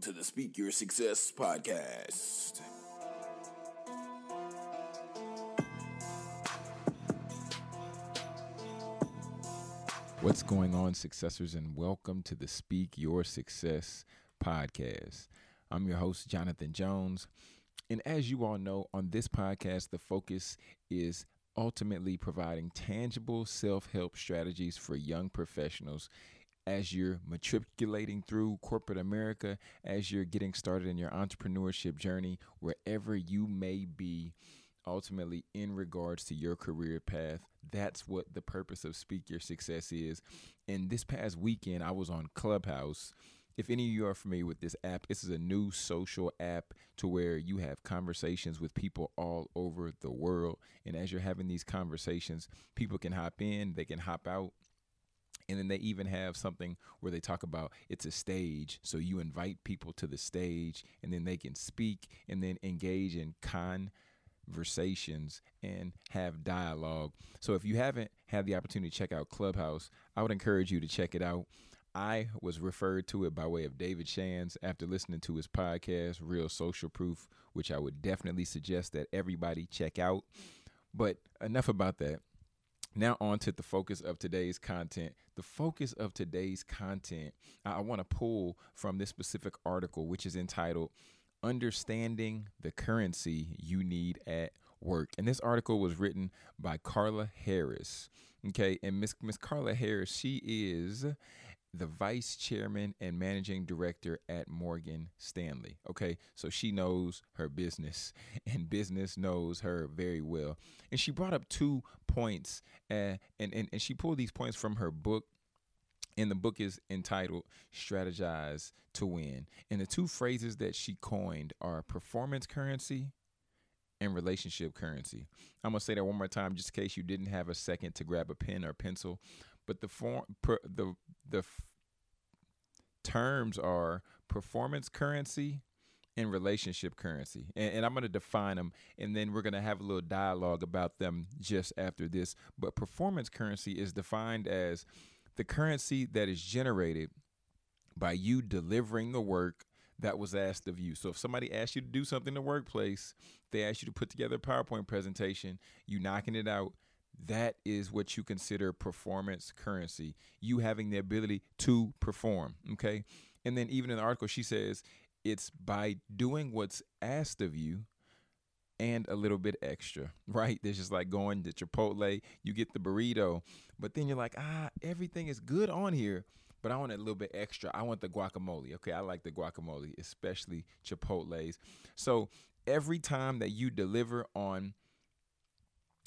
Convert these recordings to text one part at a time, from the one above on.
to the Speak Your Success podcast. What's going on, successors, and welcome to the Speak Your Success podcast. I'm your host, Jonathan Jones. And as you all know, on this podcast, the focus is ultimately providing tangible self help strategies for young professionals as you're matriculating through corporate America, as you're getting started in your entrepreneurship journey, wherever you may be ultimately in regards to your career path. That's what the purpose of Speak Your Success is. And this past weekend, I was on Clubhouse. If any of you are familiar with this app, this is a new social app to where you have conversations with people all over the world. And as you're having these conversations, people can hop in, they can hop out. And then they even have something where they talk about it's a stage. So you invite people to the stage and then they can speak and then engage in conversations and have dialogue. So if you haven't had the opportunity to check out Clubhouse, I would encourage you to check it out. I was referred to it by way of David Shands after listening to his podcast, Real Social Proof, which I would definitely suggest that everybody check out. But enough about that. Now, on to the focus of today's content. The focus of today's content, I want to pull from this specific article, which is entitled Understanding the Currency You Need at Work. And this article was written by Carla Harris. Okay, and Miss Miss Carla Harris, she is the vice chairman and managing director at Morgan Stanley. Okay, so she knows her business, and business knows her very well. And she brought up two points, uh, and, and, and she pulled these points from her book. And the book is entitled Strategize to Win. And the two phrases that she coined are performance currency and relationship currency. I'm going to say that one more time just in case you didn't have a second to grab a pen or pencil but the form per, the the f- terms are performance currency and relationship currency and, and i'm going to define them and then we're going to have a little dialogue about them just after this but performance currency is defined as the currency that is generated by you delivering the work that was asked of you. So if somebody asked you to do something in the workplace, they asked you to put together a PowerPoint presentation, you knocking it out, that is what you consider performance currency. You having the ability to perform. Okay. And then even in the article, she says it's by doing what's asked of you and a little bit extra, right? There's just like going to Chipotle, you get the burrito, but then you're like, ah, everything is good on here, but I want a little bit extra. I want the guacamole. Okay, I like the guacamole, especially Chipotle's. So every time that you deliver on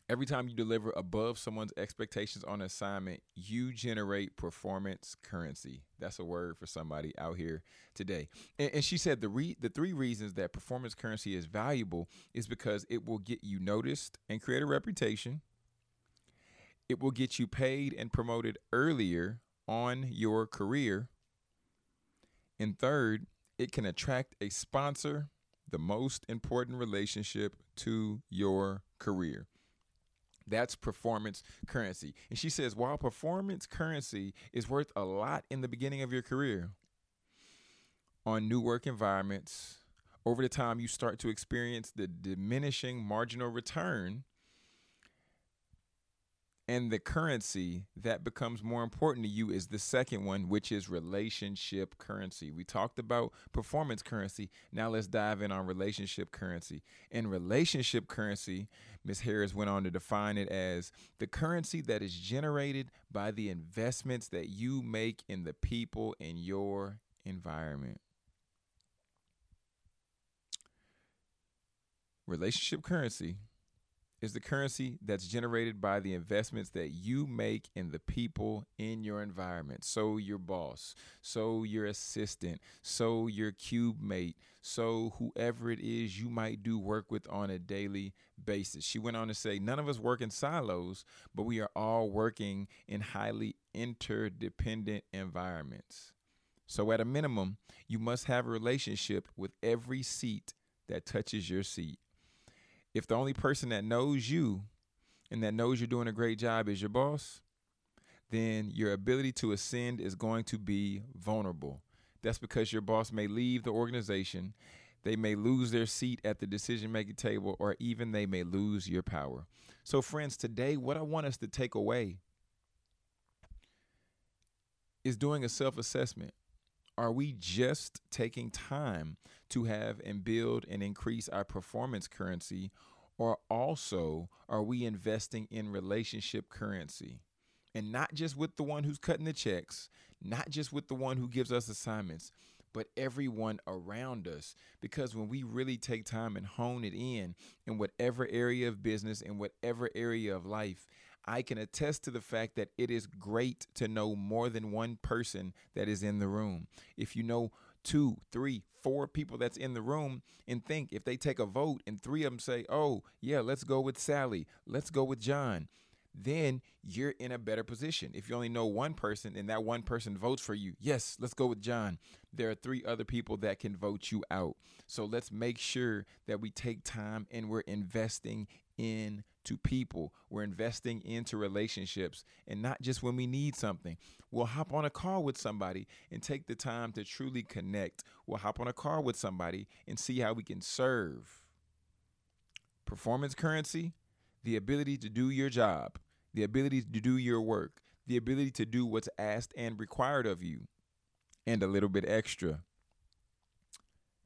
Every time you deliver above someone's expectations on an assignment, you generate performance currency. That's a word for somebody out here today. And, and she said the re- the three reasons that performance currency is valuable is because it will get you noticed and create a reputation. It will get you paid and promoted earlier on your career. And third, it can attract a sponsor, the most important relationship to your career. That's performance currency. And she says, while performance currency is worth a lot in the beginning of your career, on new work environments, over the time you start to experience the diminishing marginal return and the currency that becomes more important to you is the second one, which is relationship currency. We talked about performance currency. Now let's dive in on relationship currency. And relationship currency, Ms. Harris went on to define it as the currency that is generated by the investments that you make in the people in your environment. Relationship currency is the currency that's generated by the investments that you make in the people in your environment. So your boss, so your assistant, so your cube mate, so whoever it is you might do work with on a daily basis. She went on to say, none of us work in silos, but we are all working in highly interdependent environments. So at a minimum, you must have a relationship with every seat that touches your seat if the only person that knows you and that knows you're doing a great job is your boss, then your ability to ascend is going to be vulnerable. That's because your boss may leave the organization, they may lose their seat at the decision making table, or even they may lose your power. So, friends, today, what I want us to take away is doing a self assessment. Are we just taking time to have and build and increase our performance currency, or also are we investing in relationship currency? And not just with the one who's cutting the checks, not just with the one who gives us assignments, but everyone around us. Because when we really take time and hone it in, in whatever area of business, in whatever area of life, I can attest to the fact that it is great to know more than one person that is in the room. If you know two, three, four people that's in the room and think if they take a vote and three of them say, oh, yeah, let's go with Sally, let's go with John, then you're in a better position. If you only know one person and that one person votes for you, yes, let's go with John. There are three other people that can vote you out. So let's make sure that we take time and we're investing into people. We're investing into relationships and not just when we need something. We'll hop on a call with somebody and take the time to truly connect. We'll hop on a call with somebody and see how we can serve. Performance currency, the ability to do your job the ability to do your work, the ability to do what's asked and required of you, and a little bit extra.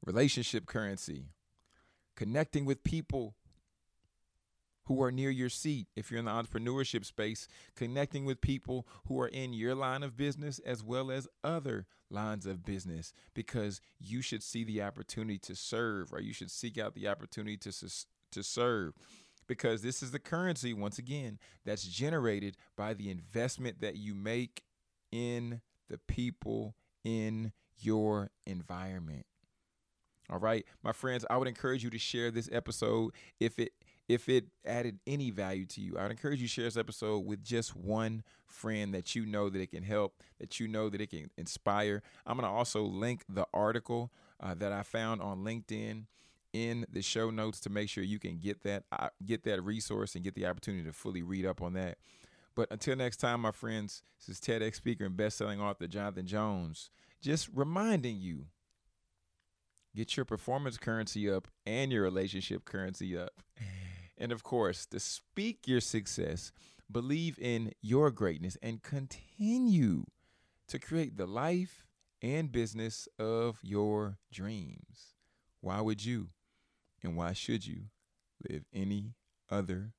Relationship currency, connecting with people who are near your seat. If you're in the entrepreneurship space, connecting with people who are in your line of business as well as other lines of business, because you should see the opportunity to serve or you should seek out the opportunity to, to serve because this is the currency, once again, that's generated by the investment that you make in the people in your environment. All right, my friends, I would encourage you to share this episode if it if it added any value to you. I would encourage you to share this episode with just one friend that you know that it can help, that you know that it can inspire. I'm going to also link the article uh, that I found on LinkedIn in the show notes to make sure you can get that uh, get that resource and get the opportunity to fully read up on that. But until next time, my friends, this is TEDx speaker and best-selling author Jonathan Jones, just reminding you get your performance currency up and your relationship currency up. And of course, to speak your success, believe in your greatness and continue to create the life and business of your dreams. Why would you? And why should you live any other